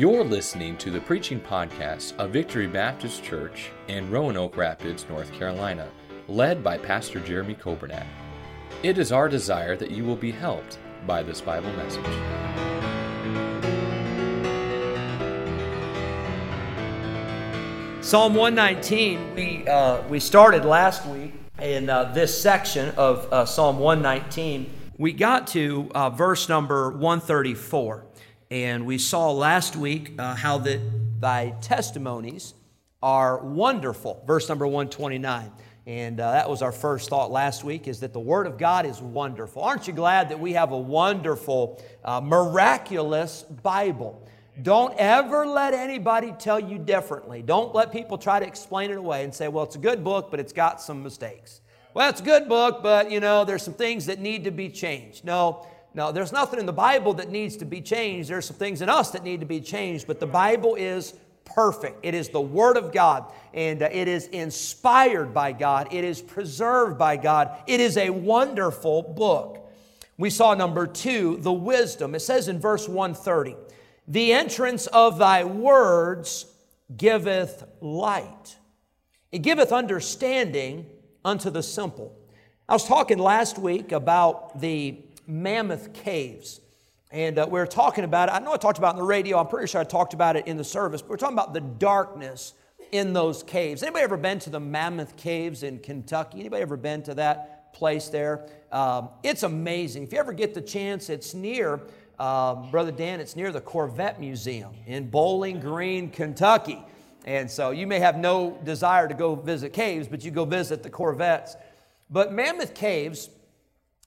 You're listening to the preaching podcast of Victory Baptist Church in Roanoke Rapids, North Carolina, led by Pastor Jeremy Coburnack. It is our desire that you will be helped by this Bible message. Psalm 119, we, uh, we started last week in uh, this section of uh, Psalm 119. We got to uh, verse number 134, and we saw last week uh, how that thy testimonies are wonderful. Verse number 129. And uh, that was our first thought last week is that the Word of God is wonderful. Aren't you glad that we have a wonderful, uh, miraculous Bible? Don't ever let anybody tell you differently. Don't let people try to explain it away and say, well, it's a good book, but it's got some mistakes. Well, it's a good book, but you know, there's some things that need to be changed. No, no, there's nothing in the Bible that needs to be changed. There's some things in us that need to be changed, but the Bible is perfect. It is the Word of God, and uh, it is inspired by God. It is preserved by God. It is a wonderful book. We saw number two, the wisdom. It says in verse 130, The entrance of thy words giveth light, it giveth understanding unto the simple. I was talking last week about the Mammoth Caves. And uh, we're talking about it. I know I talked about it on the radio. I'm pretty sure I talked about it in the service. But we're talking about the darkness in those caves. Anybody ever been to the Mammoth Caves in Kentucky? Anybody ever been to that place there? Um, it's amazing. If you ever get the chance, it's near, um, Brother Dan, it's near the Corvette Museum in Bowling Green, Kentucky. And so you may have no desire to go visit caves, but you go visit the Corvettes. But Mammoth Caves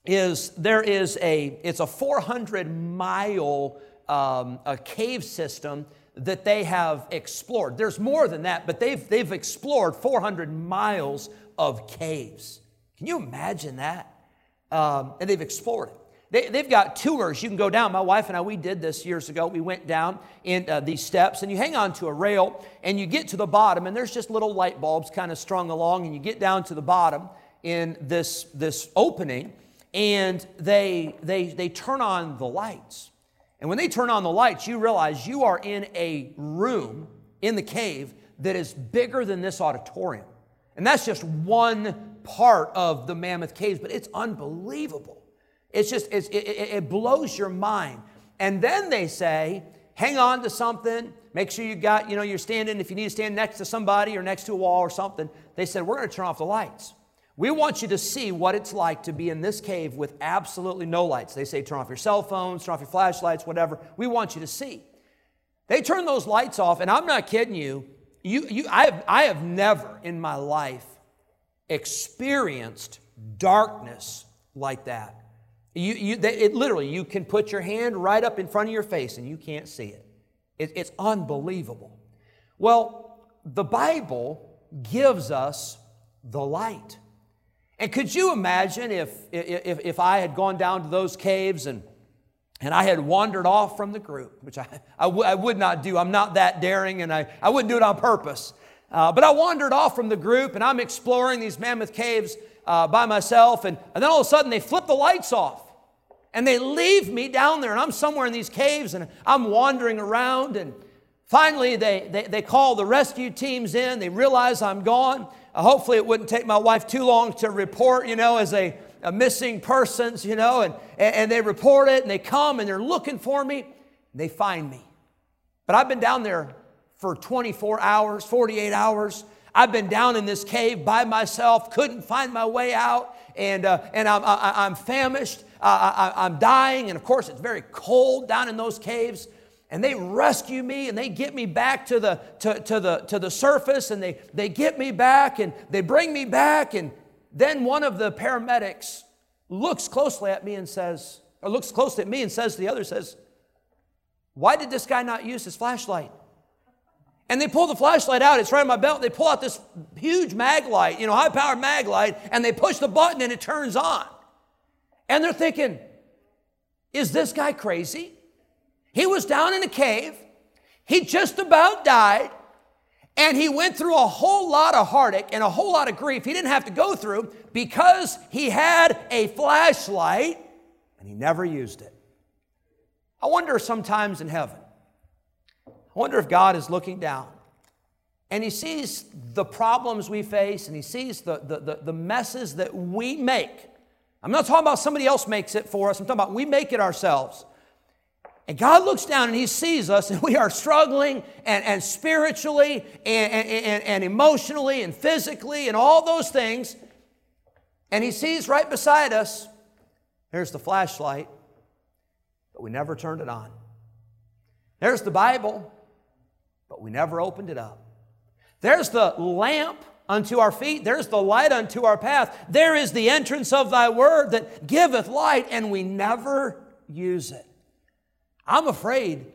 is there is a it's a 400 mile um, a cave system that they have explored. There's more than that, but they've they've explored 400 miles of caves. Can you imagine that? Um, and they've explored it. They, they've got tours. You can go down. My wife and I, we did this years ago. We went down in uh, these steps, and you hang on to a rail, and you get to the bottom, and there's just little light bulbs kind of strung along, and you get down to the bottom in this, this opening, and they, they, they turn on the lights. And when they turn on the lights, you realize you are in a room in the cave that is bigger than this auditorium. And that's just one part of the Mammoth Caves, but it's unbelievable. It's just, it's, it, it blows your mind. And then they say, hang on to something. Make sure you got, you know, you're standing, if you need to stand next to somebody or next to a wall or something. They said, we're going to turn off the lights. We want you to see what it's like to be in this cave with absolutely no lights. They say turn off your cell phones, turn off your flashlights, whatever. We want you to see. They turn those lights off, and I'm not kidding you. you, you I, have, I have never in my life experienced darkness like that. You, you, they, it literally, you can put your hand right up in front of your face and you can't see it. it. It's unbelievable. Well, the Bible gives us the light. And could you imagine if, if, if I had gone down to those caves and, and I had wandered off from the group, which I, I, w- I would not do. I'm not that daring and I, I wouldn't do it on purpose. Uh, but I wandered off from the group and I'm exploring these mammoth caves uh, by myself. And, and then all of a sudden they flip the lights off and they leave me down there. And I'm somewhere in these caves and I'm wandering around. And finally they, they, they call the rescue teams in. They realize I'm gone. Uh, hopefully, it wouldn't take my wife too long to report, you know, as a, a missing persons, you know, and, and they report it and they come and they're looking for me. they find me. But I've been down there for 24 hours, 48 hours. I've been down in this cave by myself, couldn't find my way out, and, uh, and I'm, I, am famished, I, I'm dying, and of course, it's very cold down in those caves and they rescue me and they get me back to the, to, to, the, to the surface and they, they get me back and they bring me back. And then one of the paramedics looks closely at me and says, or looks closely at me and says to the other, says, Why did this guy not use his flashlight? And they pull the flashlight out, it's right on my belt. They pull out this huge mag light, you know, high powered mag light, and they push the button and it turns on. And they're thinking, Is this guy crazy? He was down in a cave. He just about died. And he went through a whole lot of heartache and a whole lot of grief he didn't have to go through because he had a flashlight and he never used it. I wonder sometimes in heaven, I wonder if God is looking down and He sees the problems we face and He sees the, the, the, the messes that we make. I'm not talking about somebody else makes it for us, I'm talking about we make it ourselves. And God looks down and He sees us, and we are struggling and, and spiritually and, and, and emotionally and physically and all those things. And He sees right beside us, there's the flashlight, but we never turned it on. There's the Bible, but we never opened it up. There's the lamp unto our feet, there's the light unto our path. There is the entrance of thy word that giveth light, and we never use it. I'm afraid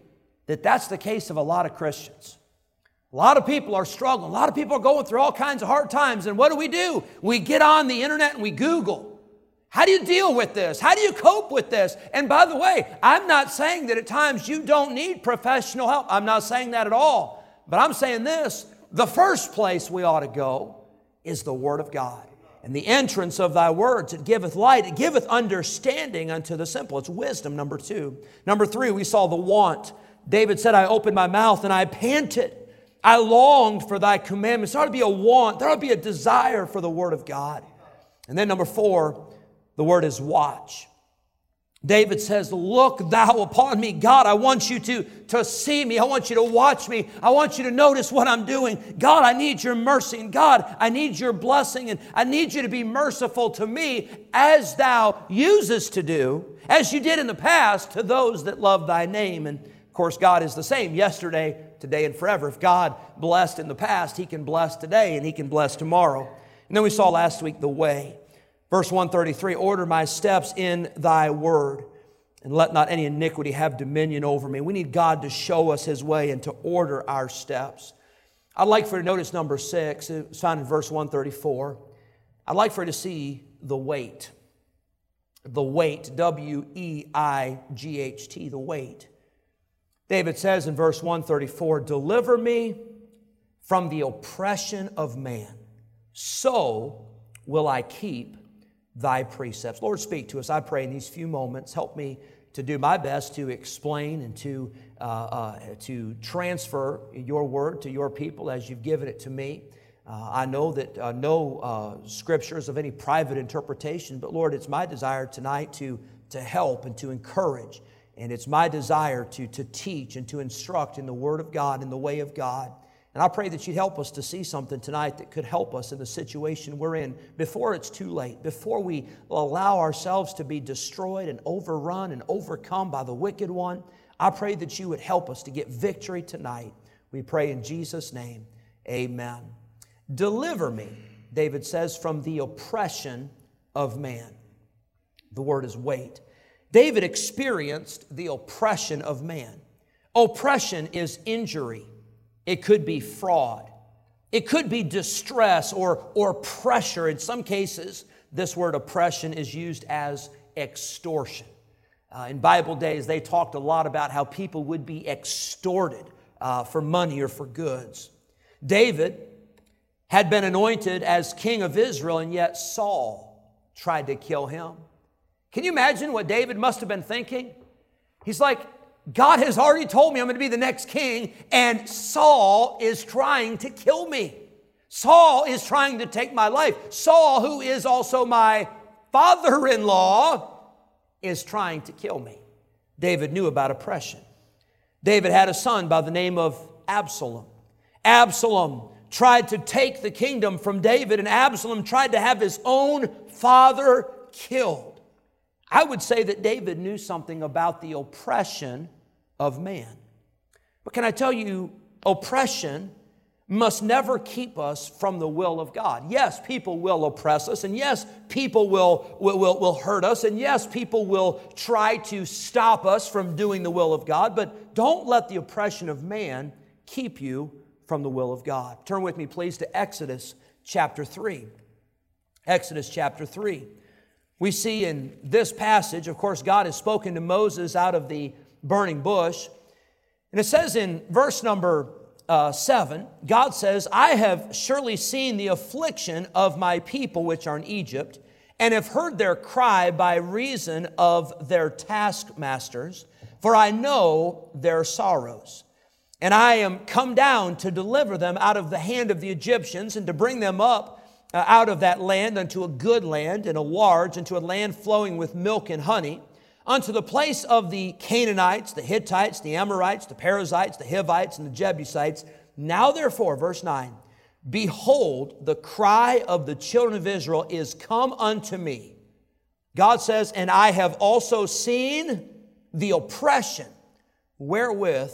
that that's the case of a lot of Christians. A lot of people are struggling. A lot of people are going through all kinds of hard times. And what do we do? We get on the internet and we Google. How do you deal with this? How do you cope with this? And by the way, I'm not saying that at times you don't need professional help. I'm not saying that at all. But I'm saying this the first place we ought to go is the Word of God and the entrance of thy words. It giveth light, it giveth understanding unto the simple. It's wisdom, number two. Number three, we saw the want. David said, I opened my mouth and I panted. I longed for thy commandments. There ought to be a want, there ought to be a desire for the word of God. And then number four, the word is watch. David says, Look thou upon me. God, I want you to, to see me. I want you to watch me. I want you to notice what I'm doing. God, I need your mercy. And God, I need your blessing. And I need you to be merciful to me as thou usest to do, as you did in the past to those that love thy name. And of course, God is the same yesterday, today, and forever. If God blessed in the past, he can bless today and he can bless tomorrow. And then we saw last week the way. Verse 133 Order my steps in thy word, and let not any iniquity have dominion over me. We need God to show us his way and to order our steps. I'd like for you to notice number six, it's found in verse 134. I'd like for you to see the weight. The weight, W E I G H T, the weight. David says in verse 134 Deliver me from the oppression of man, so will I keep thy precepts. Lord, speak to us, I pray, in these few moments. Help me to do my best to explain and to, uh, uh, to transfer your word to your people as you've given it to me. Uh, I know that uh, no uh, scriptures of any private interpretation, but Lord, it's my desire tonight to, to help and to encourage. And it's my desire to, to teach and to instruct in the Word of God, in the way of God. And I pray that you'd help us to see something tonight that could help us in the situation we're in before it's too late, before we allow ourselves to be destroyed and overrun and overcome by the wicked one. I pray that you would help us to get victory tonight. We pray in Jesus' name. Amen. Deliver me, David says, from the oppression of man. The word is weight. David experienced the oppression of man. Oppression is injury. It could be fraud. It could be distress or, or pressure. In some cases, this word oppression is used as extortion. Uh, in Bible days, they talked a lot about how people would be extorted uh, for money or for goods. David had been anointed as king of Israel, and yet Saul tried to kill him. Can you imagine what David must have been thinking? He's like, God has already told me I'm going to be the next king, and Saul is trying to kill me. Saul is trying to take my life. Saul, who is also my father in law, is trying to kill me. David knew about oppression. David had a son by the name of Absalom. Absalom tried to take the kingdom from David, and Absalom tried to have his own father killed. I would say that David knew something about the oppression of man. But can I tell you, oppression must never keep us from the will of God. Yes, people will oppress us, and yes, people will, will, will, will, hurt us, and yes, people will try to stop us from doing the will of God, but don't let the oppression of man keep you from the will of God. Turn with me, please, to Exodus chapter 3. Exodus chapter 3. We see in this passage, of course, God has spoken to Moses out of the burning bush. And it says in verse number uh, 7, God says, I have surely seen the affliction of my people which are in Egypt, and have heard their cry by reason of their taskmasters, for I know their sorrows. And I am come down to deliver them out of the hand of the Egyptians and to bring them up uh, out of that land unto a good land and a large, unto a land flowing with milk and honey, unto the place of the Canaanites, the Hittites, the Amorites, the Perizzites, the Hivites, and the Jebusites. Now, therefore, verse 9, behold, the cry of the children of Israel is come unto me. God says, and I have also seen the oppression wherewith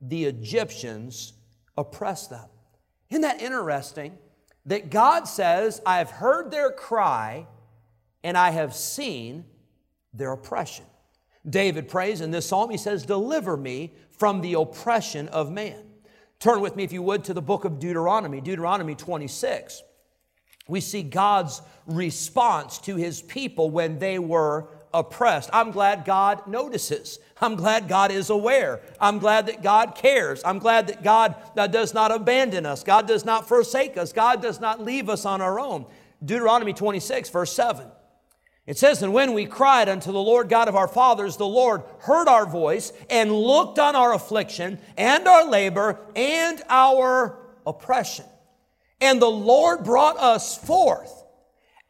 the Egyptians oppress them. Isn't that interesting? That God says, I have heard their cry and I have seen their oppression. David prays in this psalm, he says, Deliver me from the oppression of man. Turn with me, if you would, to the book of Deuteronomy, Deuteronomy 26. We see God's response to his people when they were oppressed. I'm glad God notices. I'm glad God is aware. I'm glad that God cares. I'm glad that God does not abandon us. God does not forsake us. God does not leave us on our own. Deuteronomy 26, verse 7. It says, And when we cried unto the Lord God of our fathers, the Lord heard our voice and looked on our affliction and our labor and our oppression. And the Lord brought us forth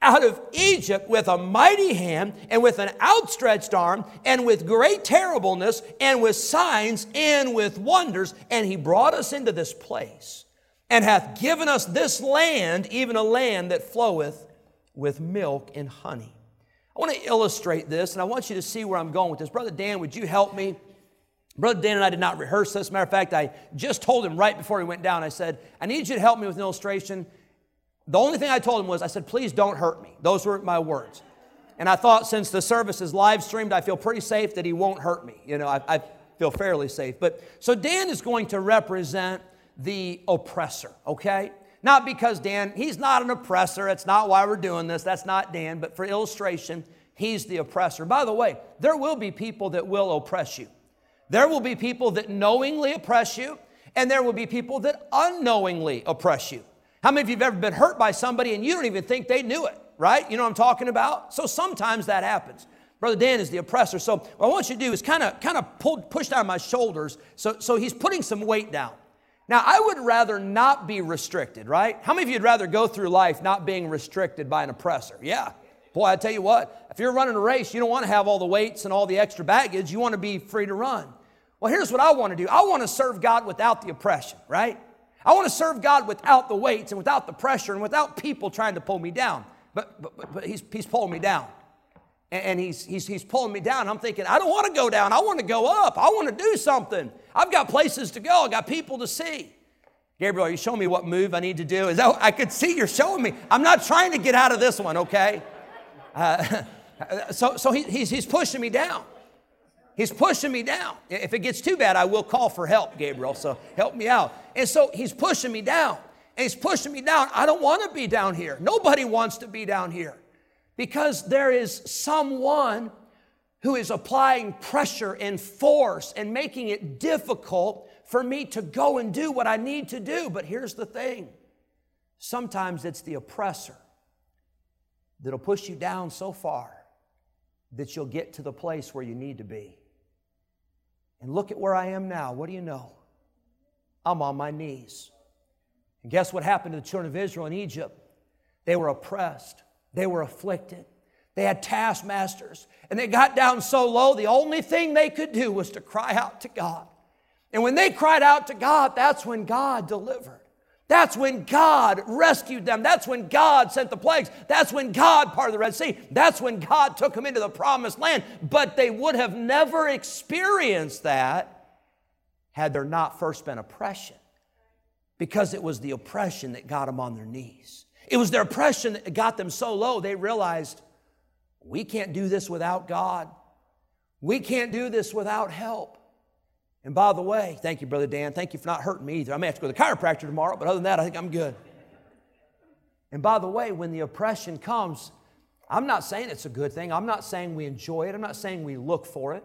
out of Egypt with a mighty hand and with an outstretched arm and with great terribleness and with signs and with wonders. And he brought us into this place and hath given us this land, even a land that floweth with milk and honey. I want to illustrate this and I want you to see where I'm going with this. Brother Dan, would you help me? Brother Dan and I did not rehearse this. Matter of fact, I just told him right before he went down, I said, I need you to help me with an illustration the only thing I told him was, I said, please don't hurt me. Those were my words. And I thought since the service is live streamed, I feel pretty safe that he won't hurt me. You know, I, I feel fairly safe. But so Dan is going to represent the oppressor, okay? Not because Dan, he's not an oppressor. It's not why we're doing this. That's not Dan. But for illustration, he's the oppressor. By the way, there will be people that will oppress you. There will be people that knowingly oppress you, and there will be people that unknowingly oppress you. How many of you have ever been hurt by somebody and you don't even think they knew it, right? You know what I'm talking about? So sometimes that happens. Brother Dan is the oppressor. So what I want you to do is kind of kind of pull push down my shoulders. So so he's putting some weight down. Now I would rather not be restricted, right? How many of you'd rather go through life not being restricted by an oppressor? Yeah. Boy, I tell you what, if you're running a race, you don't want to have all the weights and all the extra baggage. You want to be free to run. Well, here's what I want to do. I want to serve God without the oppression, right? I want to serve God without the weights and without the pressure and without people trying to pull me down. But, but, but, but he's, he's pulling me down. And, he's, he's, he's pulling me down. I'm thinking, I don't want to go down. I want to go up. I want to do something. I've got places to go. I've got people to see. Gabriel, are you showing me what move I need to do? Is that, I could see you're showing me. I'm not trying to get out of this one, okay? Uh, so so he, he's, he's pushing me down. He's pushing me down. If it gets too bad, I will call for help, Gabriel. So help me out. And so he's pushing me down. And he's pushing me down. I don't want to be down here. Nobody wants to be down here because there is someone who is applying pressure and force and making it difficult for me to go and do what I need to do. But here's the thing sometimes it's the oppressor that'll push you down so far that you'll get to the place where you need to be. And look at where I am now. What do you know? I'm on my knees. And guess what happened to the children of Israel in Egypt? They were oppressed, they were afflicted, they had taskmasters, and they got down so low, the only thing they could do was to cry out to God. And when they cried out to God, that's when God delivered. That's when God rescued them. That's when God sent the plagues. That's when God parted the Red Sea. That's when God took them into the promised land. But they would have never experienced that had there not first been oppression. Because it was the oppression that got them on their knees. It was their oppression that got them so low they realized we can't do this without God. We can't do this without help. And by the way, thank you, Brother Dan. Thank you for not hurting me either. I may have to go to the chiropractor tomorrow, but other than that, I think I'm good. And by the way, when the oppression comes, I'm not saying it's a good thing. I'm not saying we enjoy it. I'm not saying we look for it.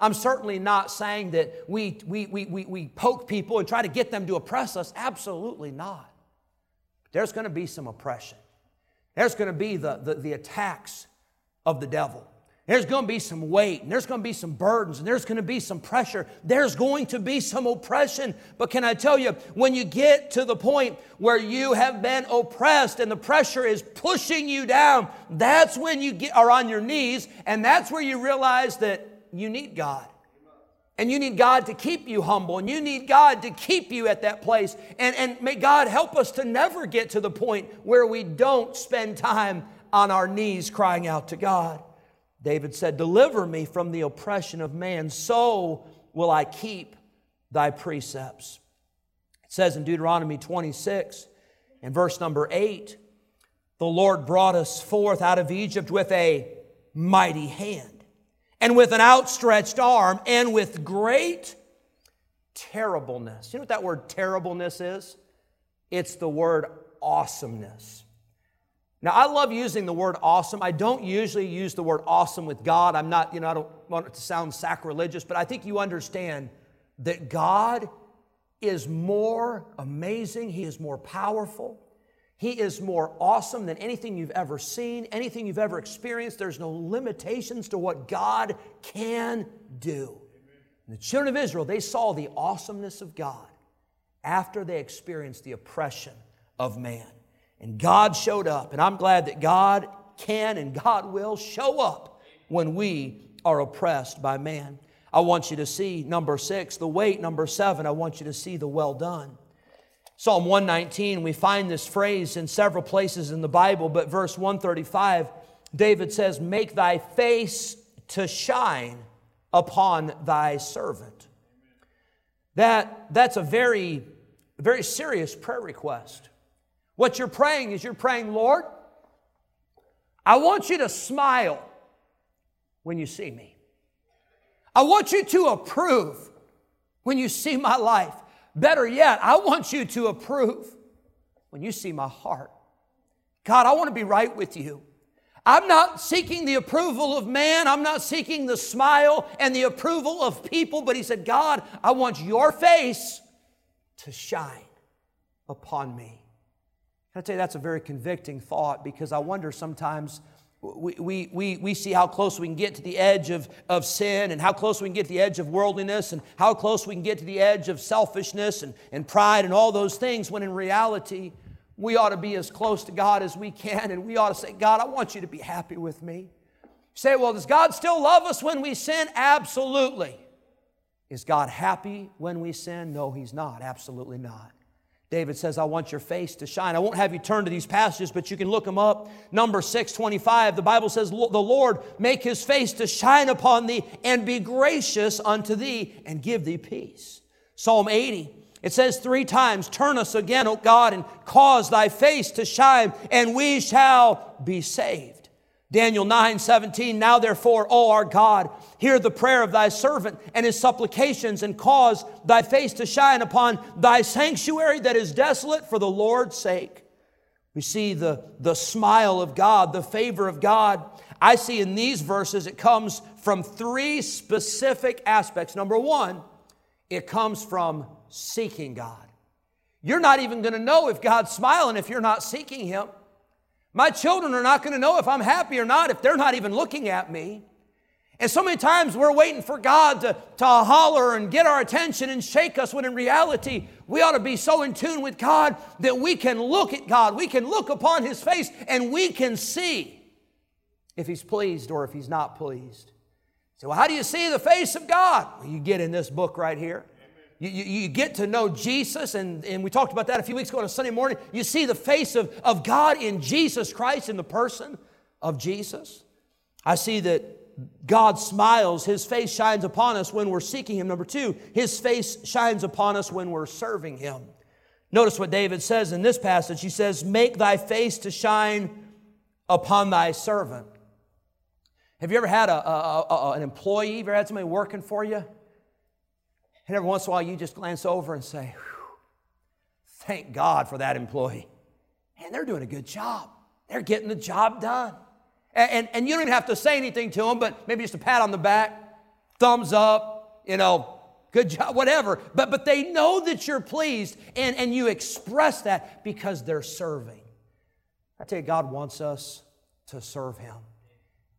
I'm certainly not saying that we, we, we, we, we poke people and try to get them to oppress us. Absolutely not. There's going to be some oppression. There's going to be the, the, the attacks of the devil. There's going to be some weight, and there's going to be some burdens, and there's going to be some pressure. There's going to be some oppression. But can I tell you, when you get to the point where you have been oppressed and the pressure is pushing you down, that's when you get, are on your knees, and that's where you realize that you need God. And you need God to keep you humble, and you need God to keep you at that place. And, and may God help us to never get to the point where we don't spend time on our knees crying out to God. David said, Deliver me from the oppression of man, so will I keep thy precepts. It says in Deuteronomy 26 and verse number 8, the Lord brought us forth out of Egypt with a mighty hand and with an outstretched arm and with great terribleness. You know what that word terribleness is? It's the word awesomeness. Now, I love using the word awesome. I don't usually use the word awesome with God. I'm not, you know, I don't want it to sound sacrilegious, but I think you understand that God is more amazing, He is more powerful, he is more awesome than anything you've ever seen, anything you've ever experienced. There's no limitations to what God can do. And the children of Israel, they saw the awesomeness of God after they experienced the oppression of man. And God showed up. And I'm glad that God can and God will show up when we are oppressed by man. I want you to see number six, the weight. Number seven, I want you to see the well done. Psalm 119, we find this phrase in several places in the Bible, but verse 135, David says, Make thy face to shine upon thy servant. That, that's a very, very serious prayer request. What you're praying is you're praying, Lord, I want you to smile when you see me. I want you to approve when you see my life. Better yet, I want you to approve when you see my heart. God, I want to be right with you. I'm not seeking the approval of man. I'm not seeking the smile and the approval of people. But he said, God, I want your face to shine upon me. Can I tell you, that's a very convicting thought because I wonder sometimes we, we, we, see how close we can get to the edge of, of sin and how close we can get to the edge of worldliness and how close we can get to the edge of selfishness and, and pride and all those things when in reality we ought to be as close to God as we can and we ought to say, God, I want you to be happy with me. say, well, does God still love us when we sin? Absolutely. Is God happy when we sin? No, He's not. Absolutely not. David says, I want your face to shine. I won't have you turn to these passages, but you can look them up. Number 625, the Bible says, The Lord make his face to shine upon thee and be gracious unto thee and give thee peace. Psalm 80, it says three times, Turn us again, O God, and cause thy face to shine, and we shall be saved. Daniel 9 17, now therefore, O our God, hear the prayer of thy servant and his supplications, and cause thy face to shine upon thy sanctuary that is desolate for the Lord's sake. We see the, the smile of God, the favor of God. I see in these verses it comes from three specific aspects. Number one, it comes from seeking God. You're not even going to know if God's smiling if you're not seeking Him. My children are not going to know if I'm happy or not if they're not even looking at me. And so many times we're waiting for God to, to holler and get our attention and shake us when in reality we ought to be so in tune with God that we can look at God, we can look upon His face, and we can see if He's pleased or if He's not pleased. So, how do you see the face of God? Well, you get in this book right here. You, you, you, get to know Jesus, and, and we talked about that a few weeks ago on a Sunday morning. You see the face of, of God in Jesus Christ, in the person of Jesus. I see that God smiles, His face shines upon us when we're seeking Him. Number two, His face shines upon us when we're serving Him. Notice what David says in this passage. He says, Make thy face to shine upon thy servant. Have you ever had a, a, a, an employee? Ever had somebody working for you? And every once in a while, you just glance over and say, Thank God for that employee. And they're doing a good job. They're getting the job done. And, and, and, you don't even have to say anything to them, but maybe just a pat on the back, thumbs up, you know, good job, whatever. But, but they know that you're pleased, and, and you express that because they're serving. I tell you, God wants us to serve Him.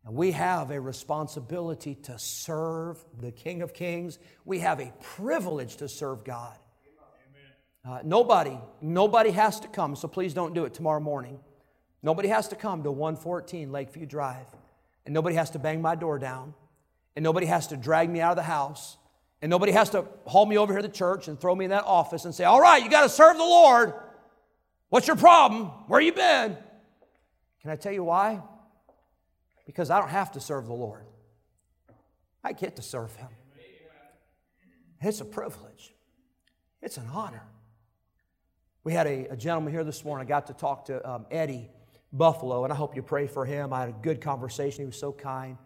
And we have a responsibility to serve the King of Kings. We have a privilege to serve God. Uh, nobody, nobody has to come, so please don't do it tomorrow morning. Nobody has to come to 114 Lakeview Drive, and nobody has to bang my door down, and nobody has to drag me out of the house, and nobody has to haul me over here to church and throw me in that office and say, All right, you got to serve the Lord. What's your problem? Where you been? Can I tell you why? Because I don't have to serve the Lord. I get to serve Him. It's a privilege, it's an honor. We had a, a gentleman here this morning. I got to talk to um, Eddie Buffalo, and I hope you pray for him. I had a good conversation. He was so kind.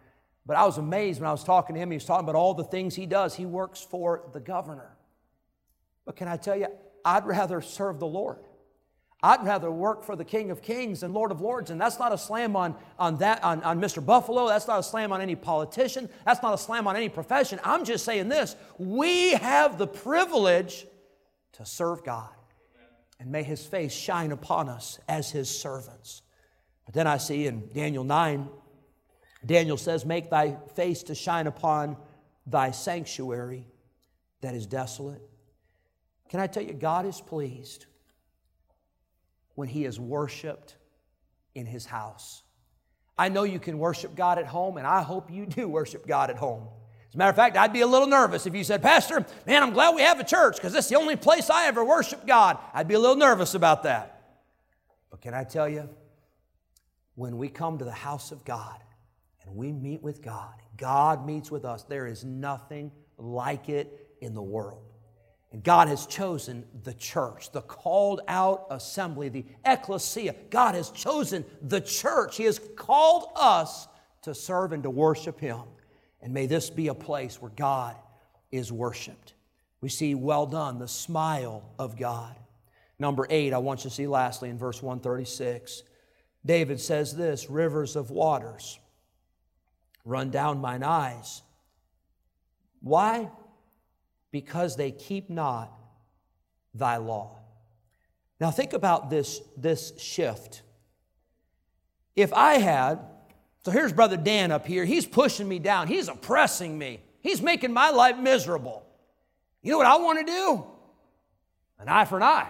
But I was amazed when I was talking to him. He was talking about all the things he does. He works for the governor. But can I tell you, I'd rather serve the Lord. I'd rather work for the King of Kings and Lord of Lords. And that's not a slam on, on, that, on, on Mr. Buffalo. That's not a slam on any politician. That's not a slam on any profession. I'm just saying this we have the privilege to serve God. And may his face shine upon us as his servants. But then I see in Daniel 9, Daniel says, Make thy face to shine upon thy sanctuary that is desolate. Can I tell you, God is pleased when he is worshiped in his house. I know you can worship God at home, and I hope you do worship God at home. As a matter of fact, I'd be a little nervous if you said, Pastor, man, I'm glad we have a church because this is the only place I ever worship God. I'd be a little nervous about that. But can I tell you, when we come to the house of God and we meet with God, God meets with us, there is nothing like it in the world. And God has chosen the church, the called out assembly, the ecclesia. God has chosen the church. He has called us to serve and to worship Him. And may this be a place where God is worshiped. We see, well done, the smile of God. Number eight, I want you to see lastly in verse 136. David says this rivers of waters run down mine eyes. Why? Because they keep not thy law. Now, think about this, this shift. If I had, so here's Brother Dan up here, he's pushing me down, he's oppressing me, he's making my life miserable. You know what I want to do? An eye for an eye.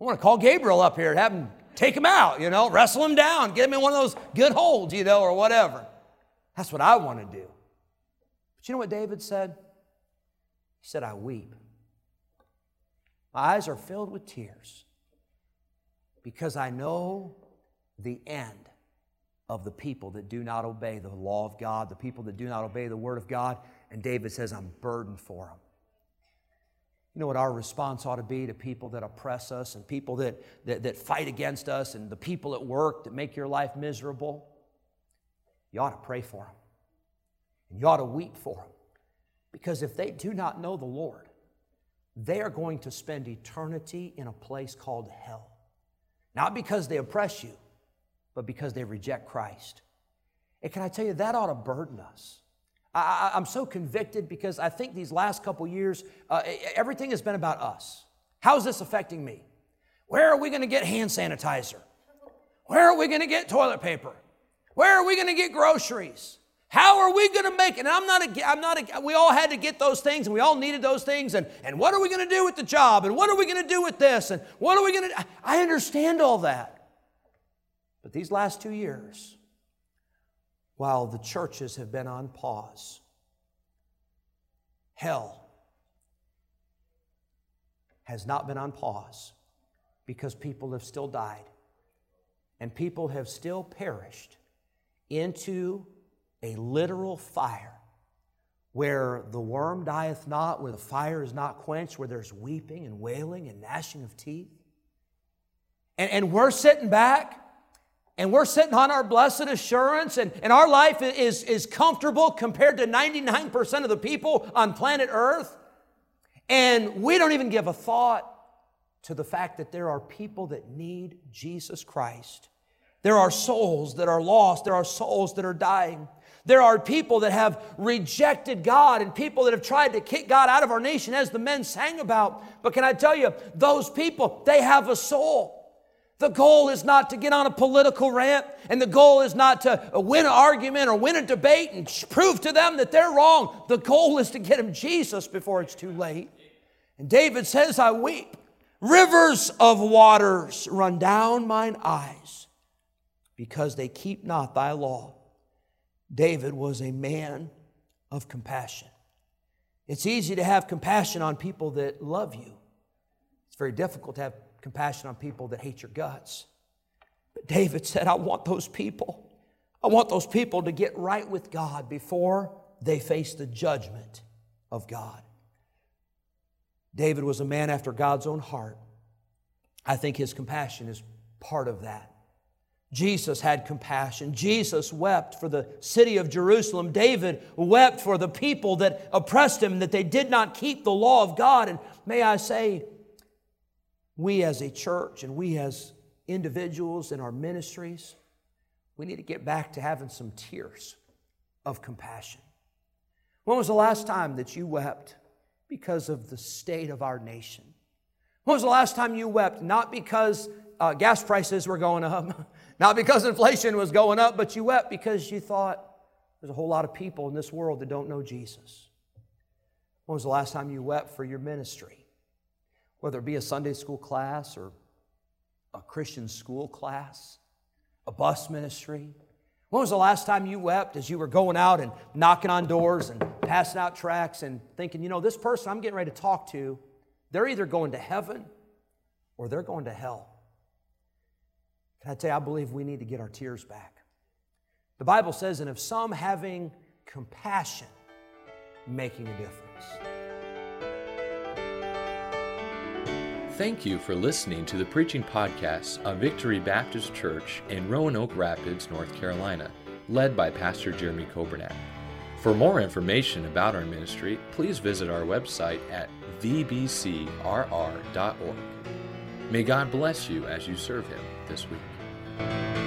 I want to call Gabriel up here and have him take him out, you know, wrestle him down, get him in one of those good holds, you know, or whatever. That's what I want to do. But you know what David said? He said, I weep. My eyes are filled with tears because I know the end of the people that do not obey the law of God, the people that do not obey the word of God. And David says, I'm burdened for them. You know what our response ought to be to people that oppress us and people that, that, that fight against us and the people at work that make your life miserable? You ought to pray for them. And you ought to weep for them. Because if they do not know the Lord, they are going to spend eternity in a place called hell. Not because they oppress you, but because they reject Christ. And can I tell you, that ought to burden us. I, am so convicted because I think these last couple years, uh, everything has been about us. How is this affecting me? Where are we going to get hand sanitizer? Where are we going to get toilet paper? Where are we going to get groceries? How are we going to make it? And I'm not, a, I'm not, a, we all had to get those things and we all needed those things. And, and what are we going to do with the job? And what are we going to do with this? And what are we going to, I understand all that. But these last two years, while the churches have been on pause, hell has not been on pause because people have still died and people have still perished into a literal fire where the worm dieth not, where the fire is not quenched, where there's weeping and wailing and gnashing of teeth. And, and we're sitting back and we're sitting on our blessed assurance, and, and our life is, is comfortable compared to 99% of the people on planet Earth. And we don't even give a thought to the fact that there are people that need Jesus Christ. There are souls that are lost, there are souls that are dying. There are people that have rejected God and people that have tried to kick God out of our nation, as the men sang about. But can I tell you, those people, they have a soul. The goal is not to get on a political rant, and the goal is not to win an argument or win a debate and prove to them that they're wrong. The goal is to get them Jesus before it's too late. And David says, I weep. Rivers of waters run down mine eyes because they keep not thy law. David was a man of compassion. It's easy to have compassion on people that love you. It's very difficult to have compassion on people that hate your guts. But David said, I want those people. I want those people to get right with God before they face the judgment of God. David was a man after God's own heart. I think his compassion is part of that. Jesus had compassion. Jesus wept for the city of Jerusalem. David wept for the people that oppressed him, that they did not keep the law of God. And may I say, we as a church and we as individuals in our ministries, we need to get back to having some tears of compassion. When was the last time that you wept because of the state of our nation? When was the last time you wept not because uh, gas prices were going up, not because inflation was going up, but you wept because you thought there's a whole lot of people in this world that don't know Jesus? When was the last time you wept for your ministry? whether it be a Sunday school class or a Christian school class, a bus ministry. When was the last time you wept as you were going out and knocking on doors and passing out tracts and thinking, you know, this person I'm getting ready to talk to, they're either going to heaven or they're going to hell? Can I tell you, I believe we need to get our tears back. The Bible says, and of some having compassion, making a difference. Thank you for listening to the preaching podcast of Victory Baptist Church in Roanoke Rapids, North Carolina, led by Pastor Jeremy Coburnack. For more information about our ministry, please visit our website at vbcrr.org. May God bless you as you serve Him this week.